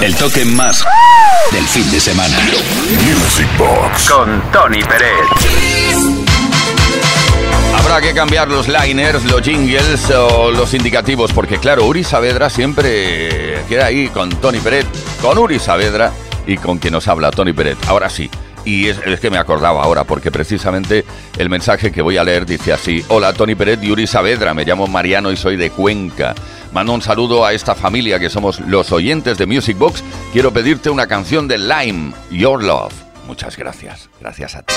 El toque más del fin de semana. Music Box. Con Tony Pérez. Habrá que cambiar los liners, los jingles o los indicativos, porque claro, Uri Saavedra siempre queda ahí con Tony Pérez, con Uri Saavedra y con quien nos habla, Tony Pérez. Ahora sí, y es, que me acordaba ahora, porque precisamente el mensaje que voy a leer dice así: Hola, Tony Pérez y Uri Saavedra, me llamo Mariano y soy de Cuenca. Mando un saludo a esta familia que somos los oyentes de Music Box. Quiero pedirte una canción de Lime, Your Love. Muchas gracias. Gracias a ti.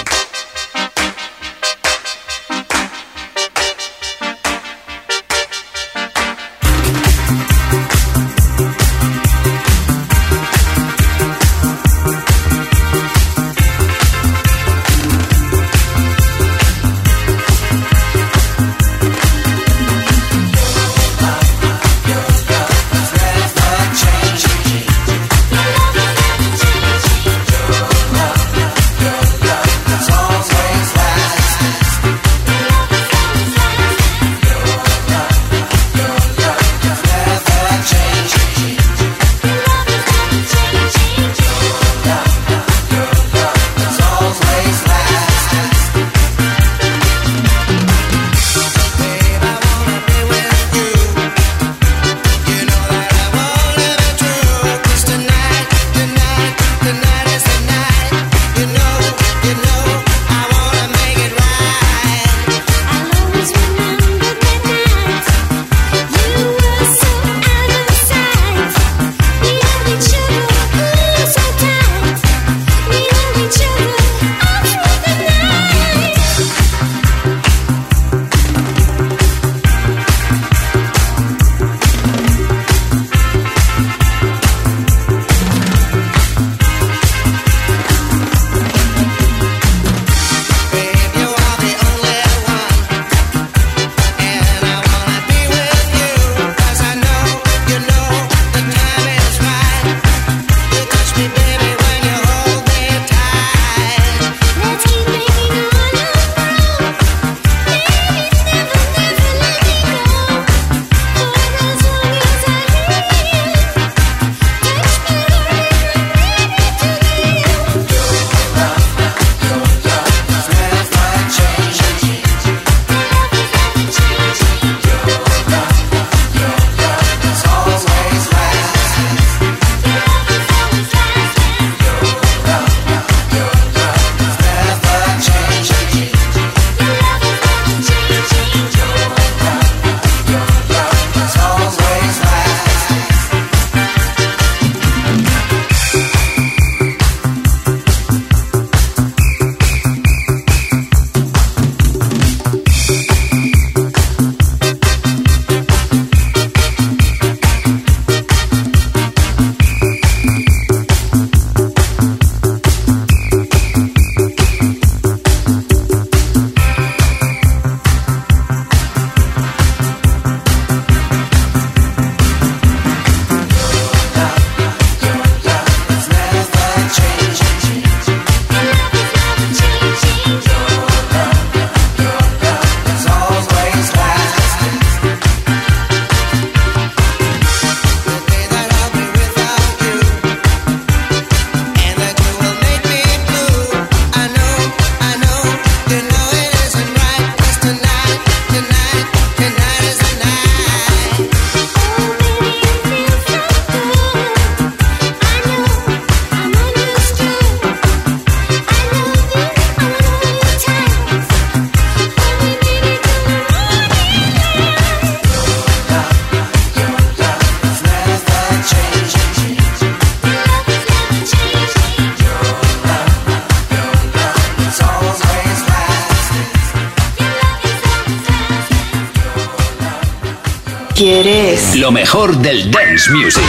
Dance music.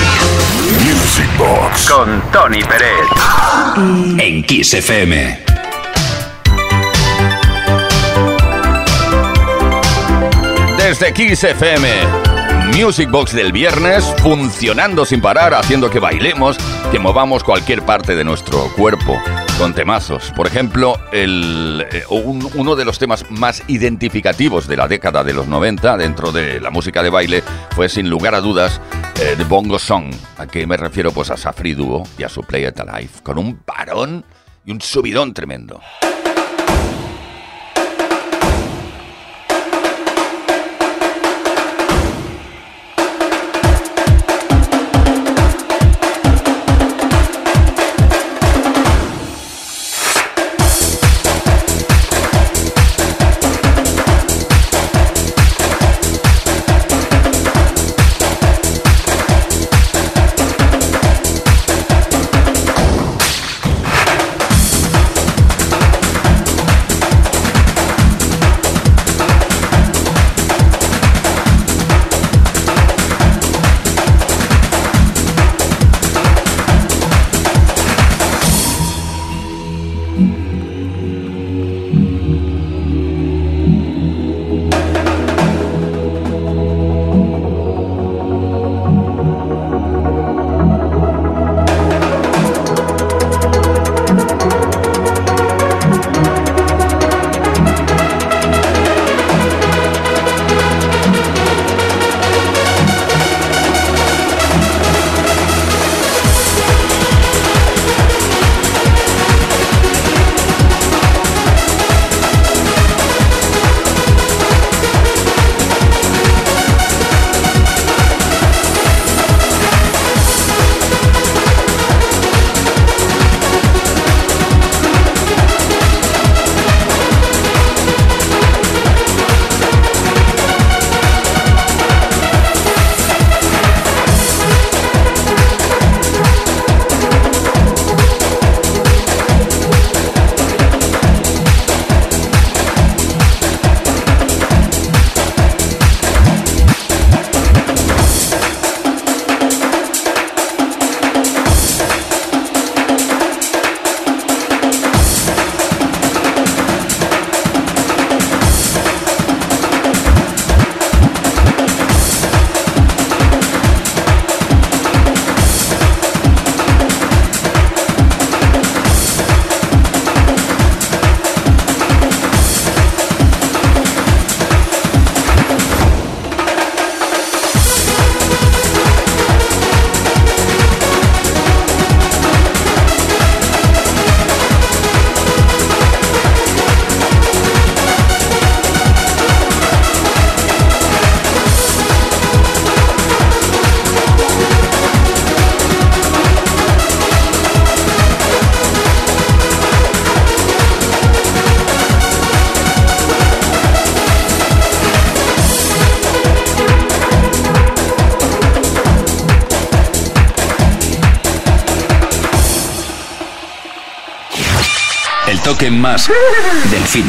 Music Box. Con Tony Pérez. En Kiss FM. Desde Kiss FM. Music Box del viernes, funcionando sin parar, haciendo que bailemos, que movamos cualquier parte de nuestro cuerpo con temazos. Por ejemplo, el, eh, uno de los temas más identificativos de la década de los 90 dentro de la música de baile fue sin lugar a dudas eh, The Bongo Song. ¿A qué me refiero? Pues a Safri Duo y a su Play It Alive, con un parón y un subidón tremendo.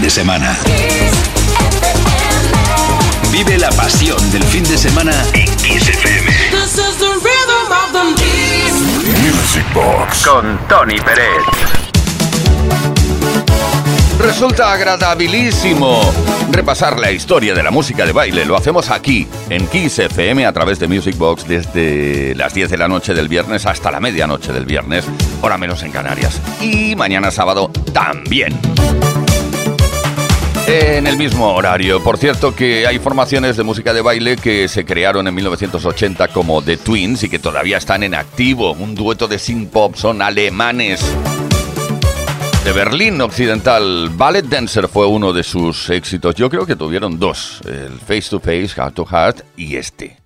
De semana. Vive la pasión del fin de semana en Kiss FM. Music Box con Tony Pérez. Resulta agradabilísimo repasar la historia de la música de baile. Lo hacemos aquí, en Kiss FM, a través de Music Box, desde las 10 de la noche del viernes hasta la medianoche del viernes, hora menos en Canarias. Y mañana sábado también. En el mismo horario. Por cierto que hay formaciones de música de baile que se crearon en 1980 como The Twins y que todavía están en activo. Un dueto de synth pop son alemanes de Berlín Occidental. Ballet Dancer fue uno de sus éxitos. Yo creo que tuvieron dos, el Face to Face, Heart to Heart y este.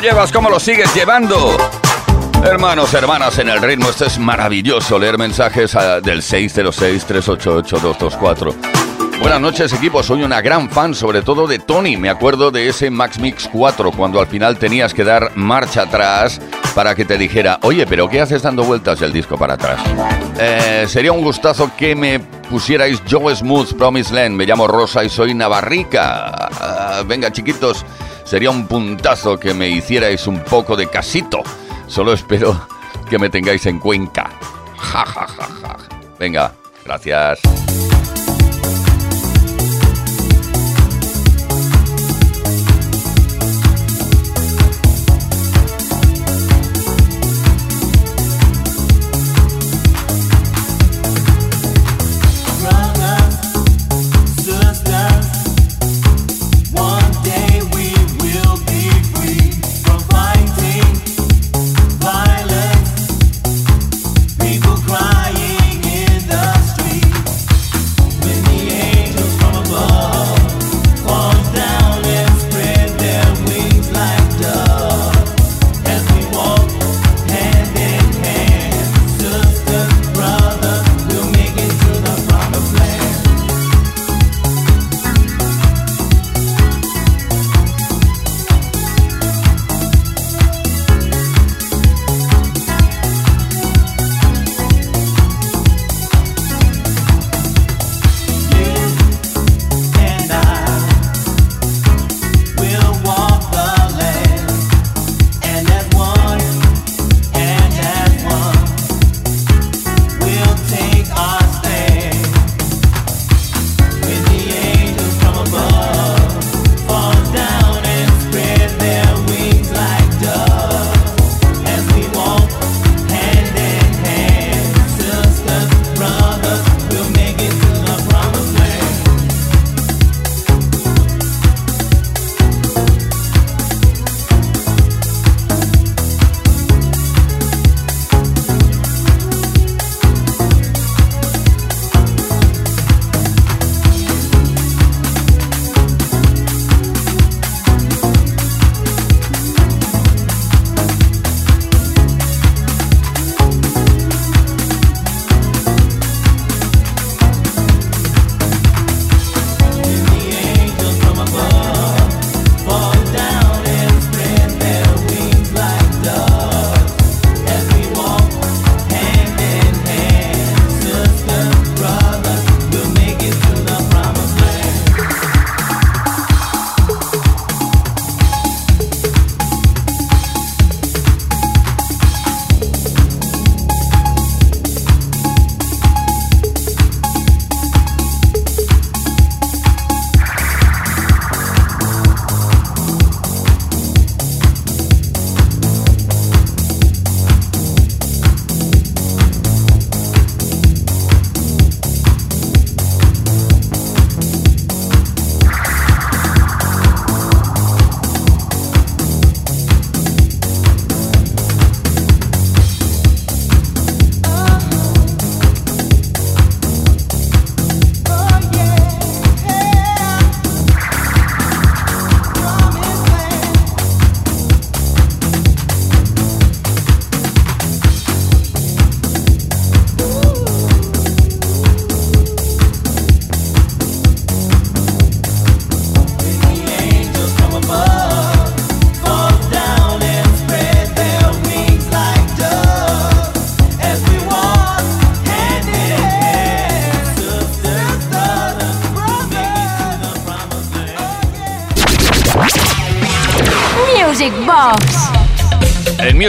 Llevas? ¿Cómo lo sigues llevando? Hermanos, hermanas, en el ritmo, esto es maravilloso leer mensajes del 606-388-224. Buenas noches equipo, soy una gran fan sobre todo de Tony, me acuerdo de ese Max Mix 4 cuando al final tenías que dar marcha atrás para que te dijera, oye, pero ¿qué haces dando vueltas el disco para atrás? Eh, sería un gustazo que me pusierais Joe Smooth, Promise Land. Me llamo Rosa y soy navarrica. Ah, venga, chiquitos, sería un puntazo que me hicierais un poco de casito. Solo espero que me tengáis en cuenca. Ja, ja, ja, ja. Venga, gracias.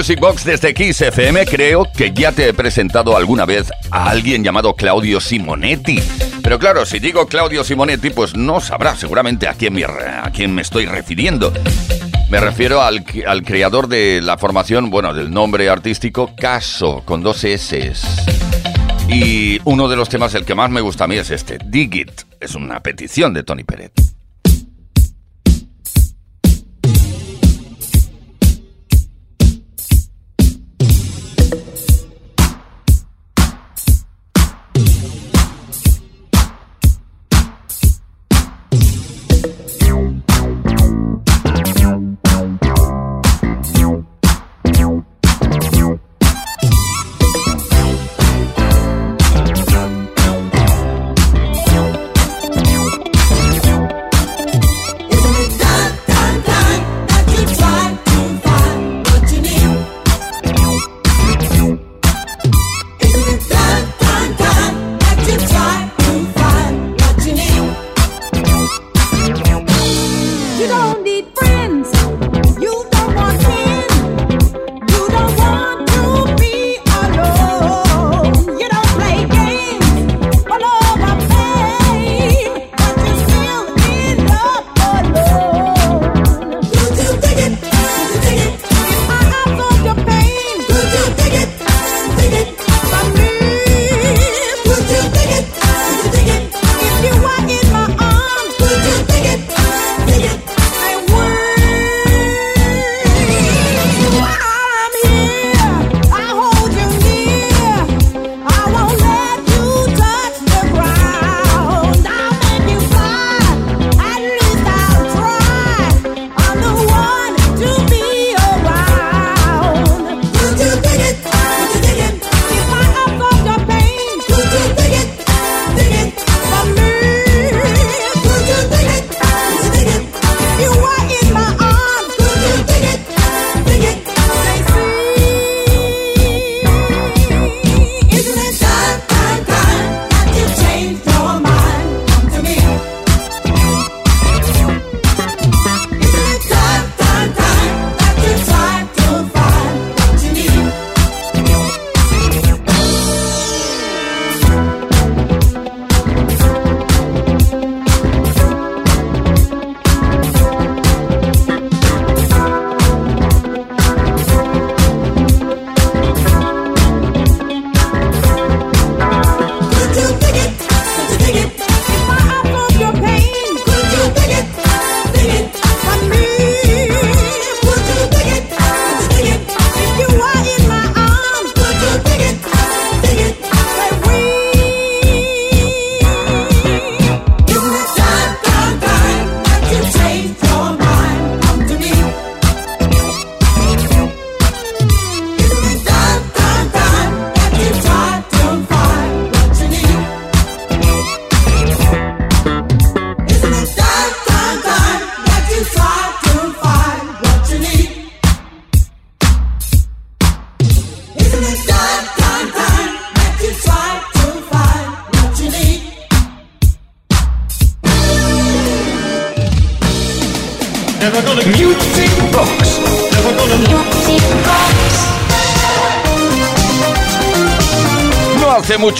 Music Box desde Kiss FM creo que ya te he presentado alguna vez a alguien llamado Claudio Simonetti. Pero claro, si digo Claudio Simonetti, pues no sabrás seguramente a quién me, a quién me estoy refiriendo. Me refiero al, al, creador de la formación, bueno, del nombre artístico Caso, con dos S. Y uno de los temas, el que más me gusta a mí es este, Dig It. Es una petición de Tony Pérez.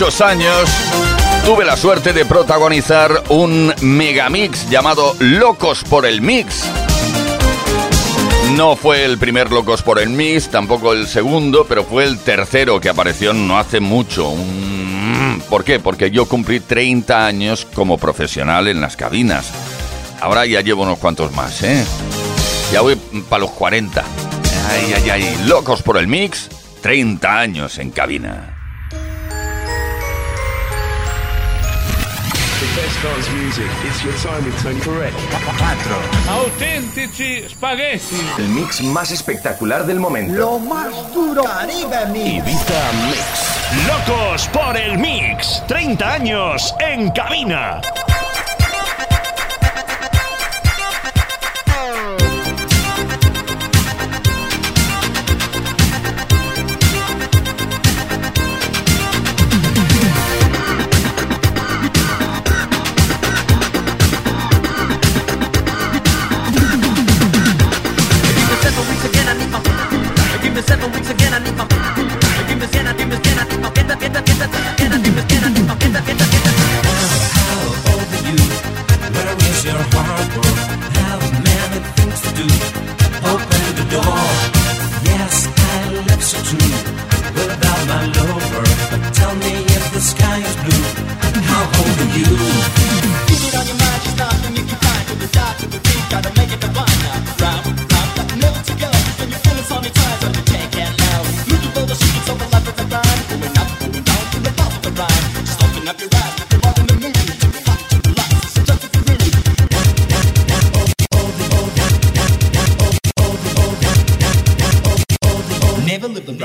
Muchos años tuve la suerte de protagonizar un megamix llamado Locos por el Mix. No fue el primer Locos por el Mix, tampoco el segundo, pero fue el tercero que apareció no hace mucho. ¿Por qué? Porque yo cumplí 30 años como profesional en las cabinas. Ahora ya llevo unos cuantos más, ¿eh? Ya voy para los 40. Ay, ay, ay. Locos por el Mix, 30 años en cabina. Dance music. It's your time with Tony Correct. 4. Auténtici spaghetti. El mix más espectacular del momento. Lo más duro. Caribe Mix. Ibiza Mix. Locos por el Mix. 30 años en cabina.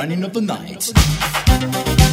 Running the night.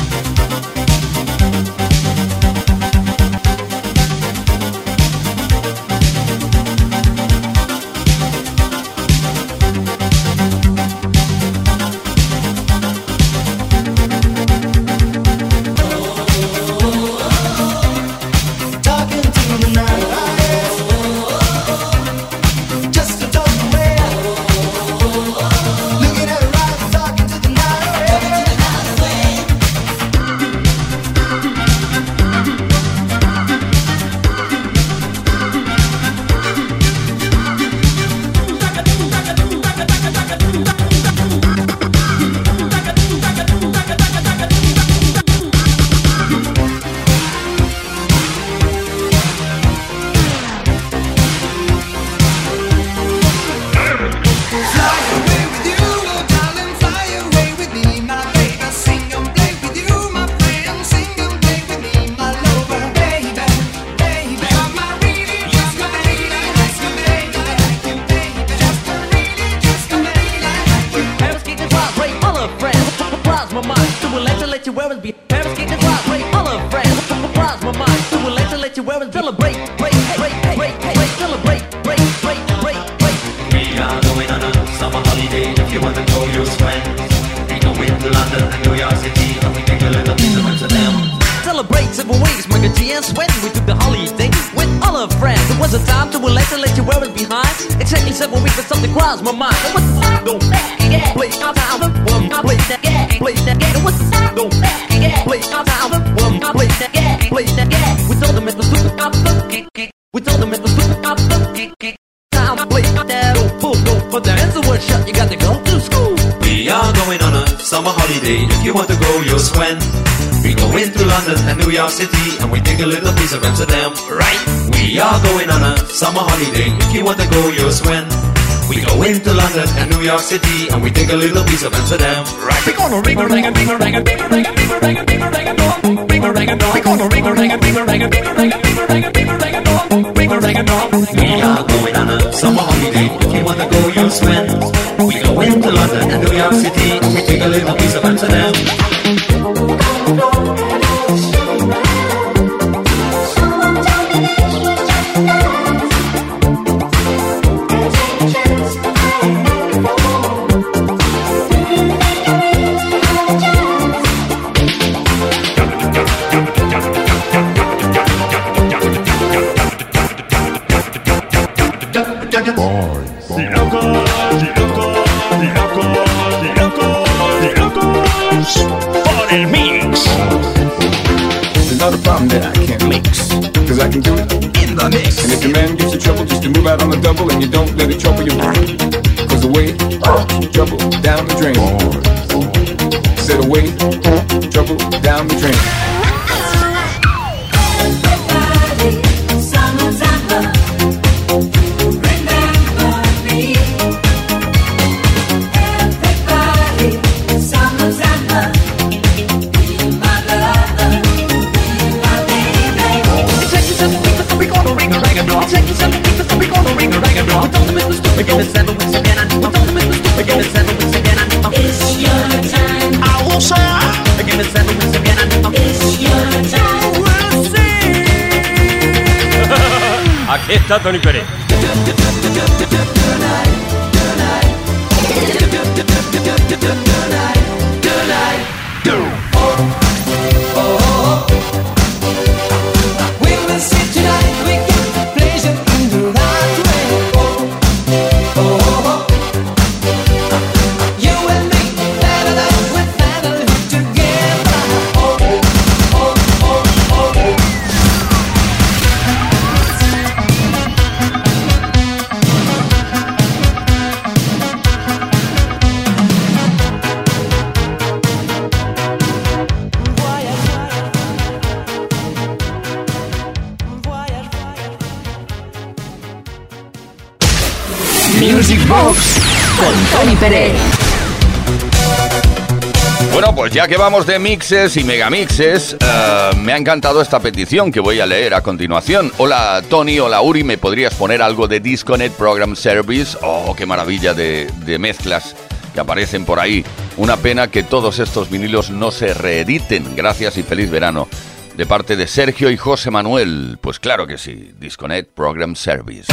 And and we a of. Celebrate seven weeks, Michael G and Sweat. We took the holiday with all our friends. It was a time to let you let you wear it behind. Exactly seven weeks, but something crossed my mind. It was go back. Play our time, one, play that, yeah. Play that, yeah. It was go back. Play our time, one, play that, yeah. Play that, yeah. We told them it was kick. We told them it holiday. If you want to go, you'll swim. We go into London and New York City, and we take a little piece of Amsterdam. Right? We are going on a summer holiday. If you want to go, you'll swim. We go into London and New York City, and we take a little piece of Amsterdam. Right? We're gonna ring a rang a ding a rang a ding a rang a ding a rang a ding a rang a dong. Ring a rang a dong. We're gonna ring a rang a ding a rang a ding a rang a ding a rang a ding a rang a dong. Ring a rang a dong. We are going on a summer holiday. If you want to go, you'll swim. Into London and New York City, we take a little piece of Amsterdam. Double and you don't let it trouble brain. Cause away, trouble down the drain. Said away, trouble down the drain. Está Tony Pérez. Ya que vamos de mixes y megamixes, eh, me ha encantado esta petición que voy a leer a continuación. Hola Tony, hola Uri, ¿me podrías poner algo de Disconnect Program Service? Oh, qué maravilla de, de mezclas que aparecen por ahí. Una pena que todos estos vinilos no se reediten. Gracias y feliz verano. De parte de Sergio y José Manuel. Pues claro que sí. Disconnect Program Service.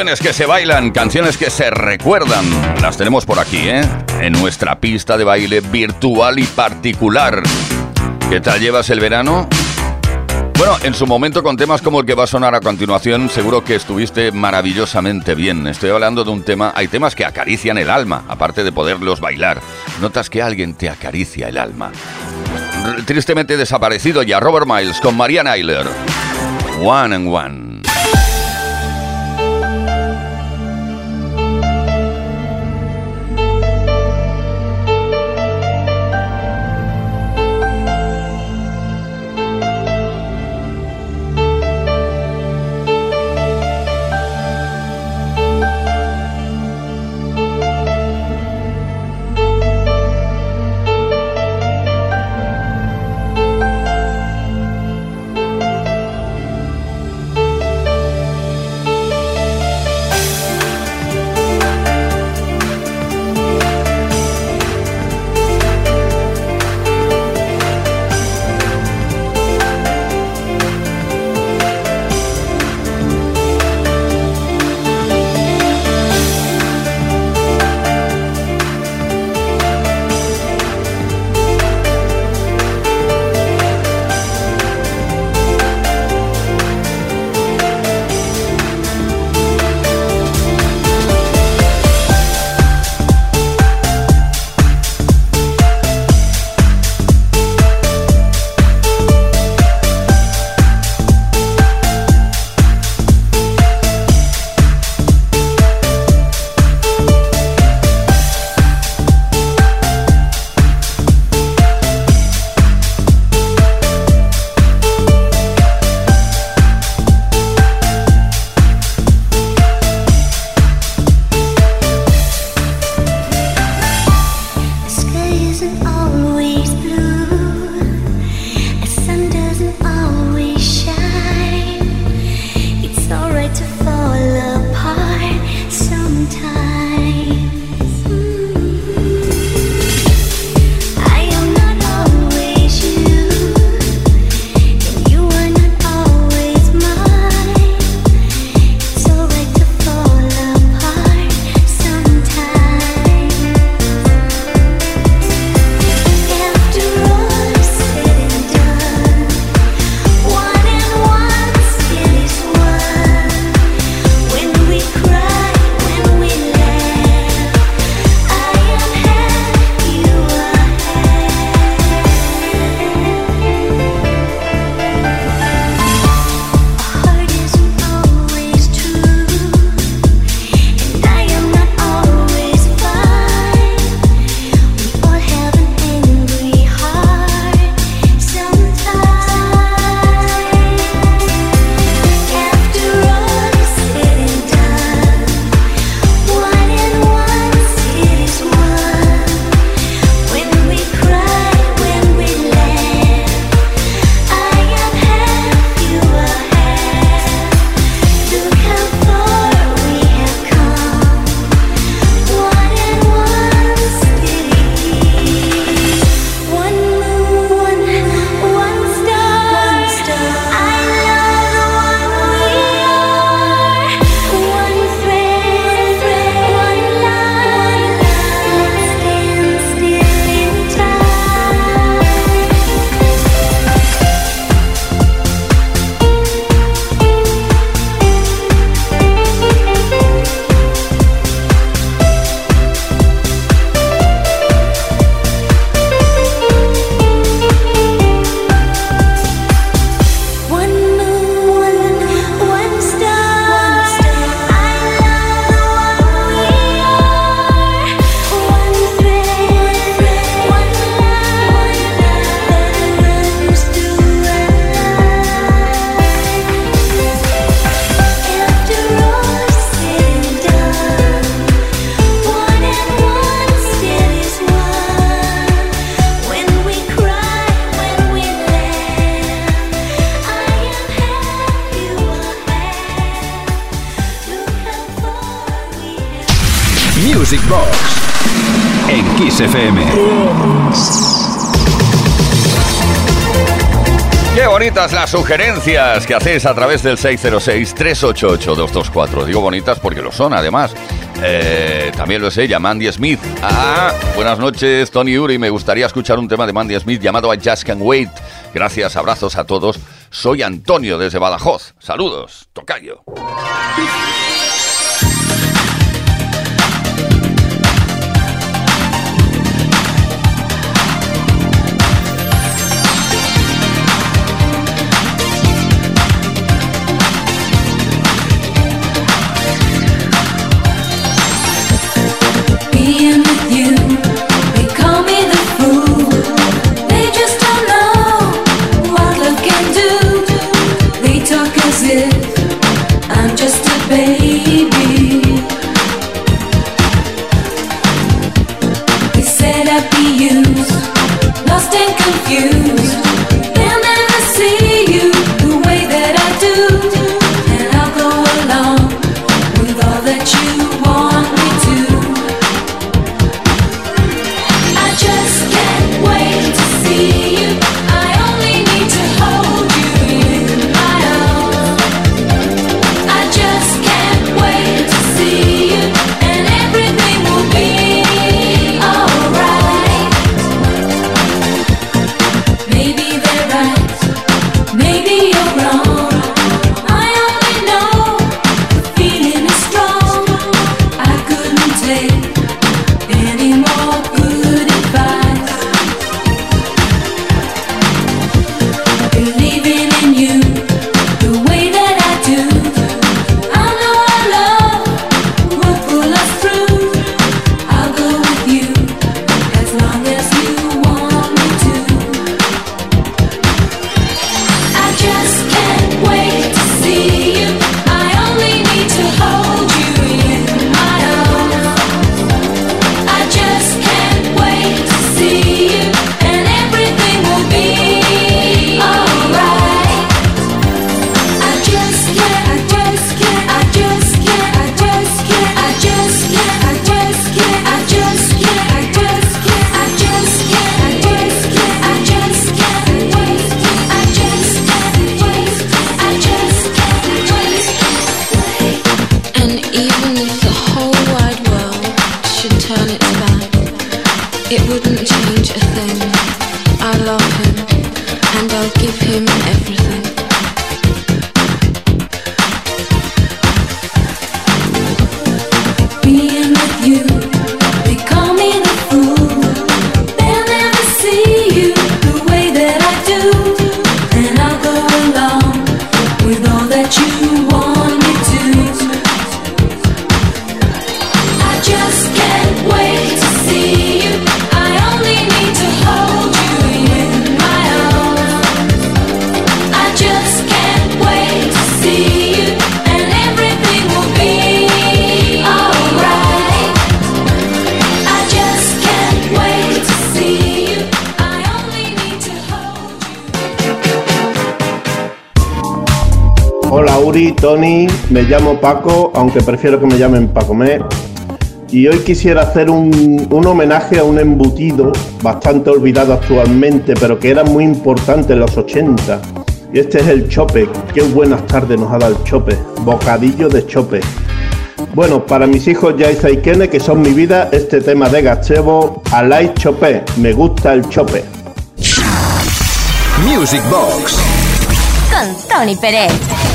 Canciones que se bailan, canciones que se recuerdan. Las tenemos por aquí, ¿eh? En nuestra pista de baile virtual y particular. ¿Qué tal llevas el verano? Bueno, en su momento con temas como el que va a sonar a continuación, seguro que estuviste maravillosamente bien. Estoy hablando de un tema, hay temas que acarician el alma, aparte de poderlos bailar. Notas que alguien te acaricia el alma. R tristemente desaparecido ya Robert Miles con Maria Eiler. One and One. bonitas las sugerencias que hacéis a través del 606-388-224. Digo bonitas porque lo son, además. Eh, también lo sé, ella, Mandy Smith. Ah, buenas noches, Tony Uri. Me gustaría escuchar un tema de Mandy Smith llamado I Just Can Wait. Gracias, abrazos a todos. Soy Antonio desde Badajoz. Saludos, tocayo. Tony, me llamo Paco, aunque prefiero que me llamen Paco Me. Y hoy quisiera hacer un, un, homenaje a un embutido bastante olvidado actualmente, pero que era muy importante en los 80. Y este es el chope. Qué buenas tardes nos ha dado el chope. Bocadillo de chope. Bueno, para mis hijos Yaiza y Kene, que son mi vida, este tema de Gachebo, Alay Chope. Me gusta el chope. Music Box con Tony Pérez.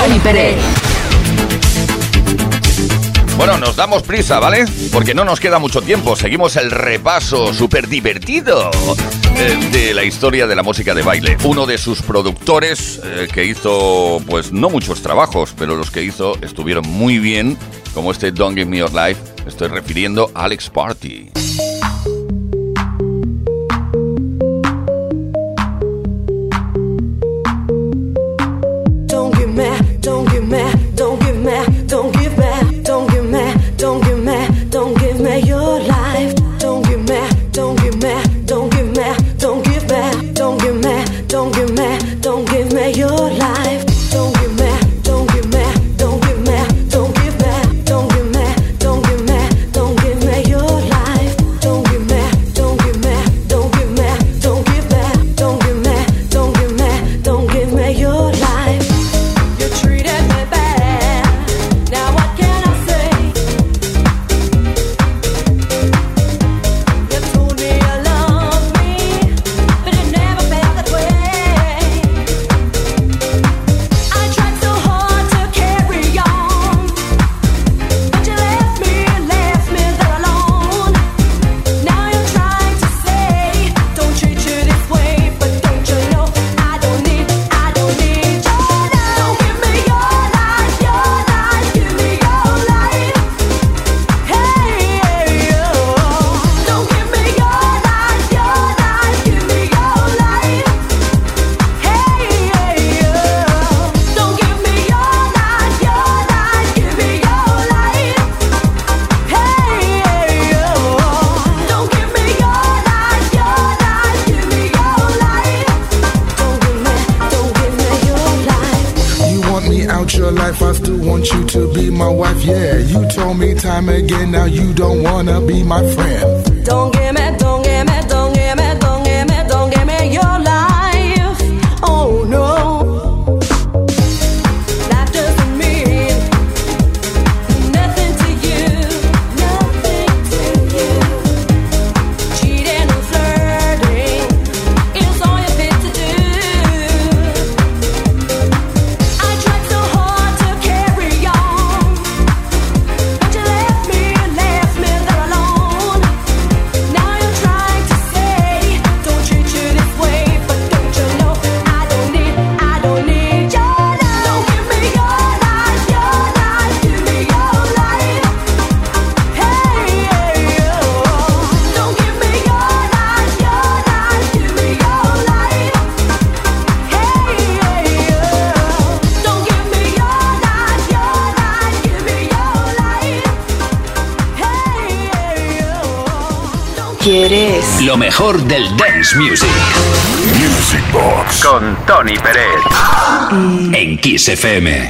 Tony Pérez. Bueno, nos damos prisa, ¿vale? Porque no nos queda mucho tiempo. Seguimos el repaso súper divertido eh, de, la historia de la música de baile. Uno de sus productores eh, que hizo, pues, no muchos trabajos, pero los que hizo estuvieron muy bien, como este Don't Give Me Your Life. Estoy refiriendo a Alex Party. Mejor del dance music. Music Box. Con Tony Pérez. En Kiss FM.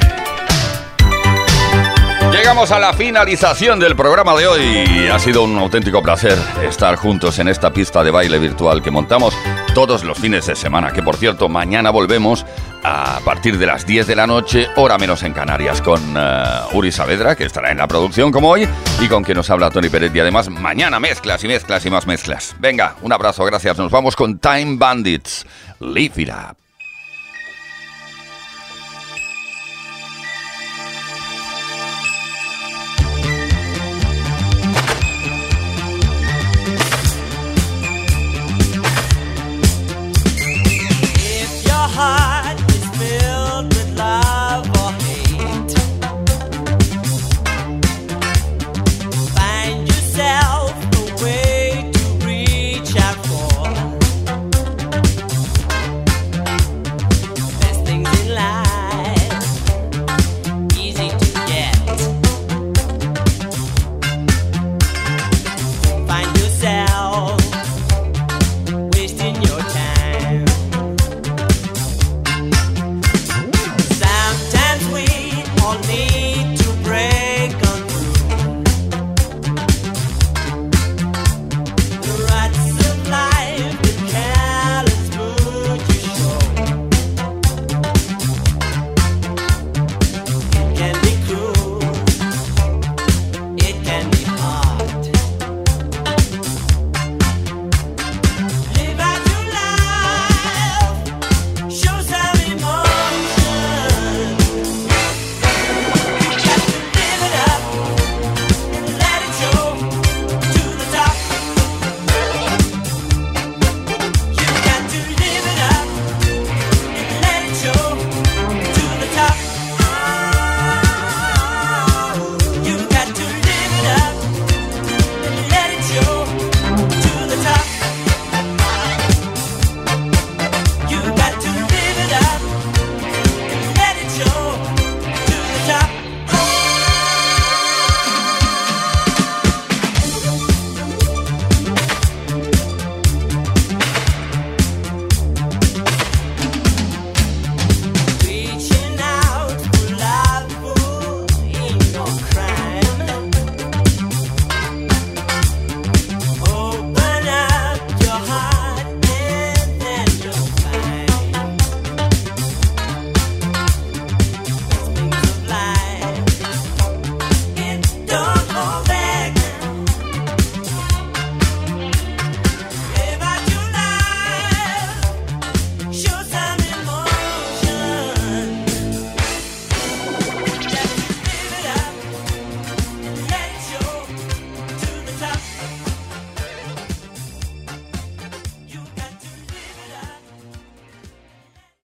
Llegamos a la finalización del programa de hoy. Ha sido un auténtico placer estar juntos en esta pista de baile virtual que montamos todos los fines de semana. Que por cierto, mañana volvemos a partir de las 10 de la noche, hora menos en Canarias, con eh, Uri Saavedra, que estará en la producción como hoy, y con quien nos habla Tony Pérez. Y además, mañana mezclas y mezclas y más mezclas. Venga, un abrazo, gracias. Nos vamos con Time Bandits. Live. high.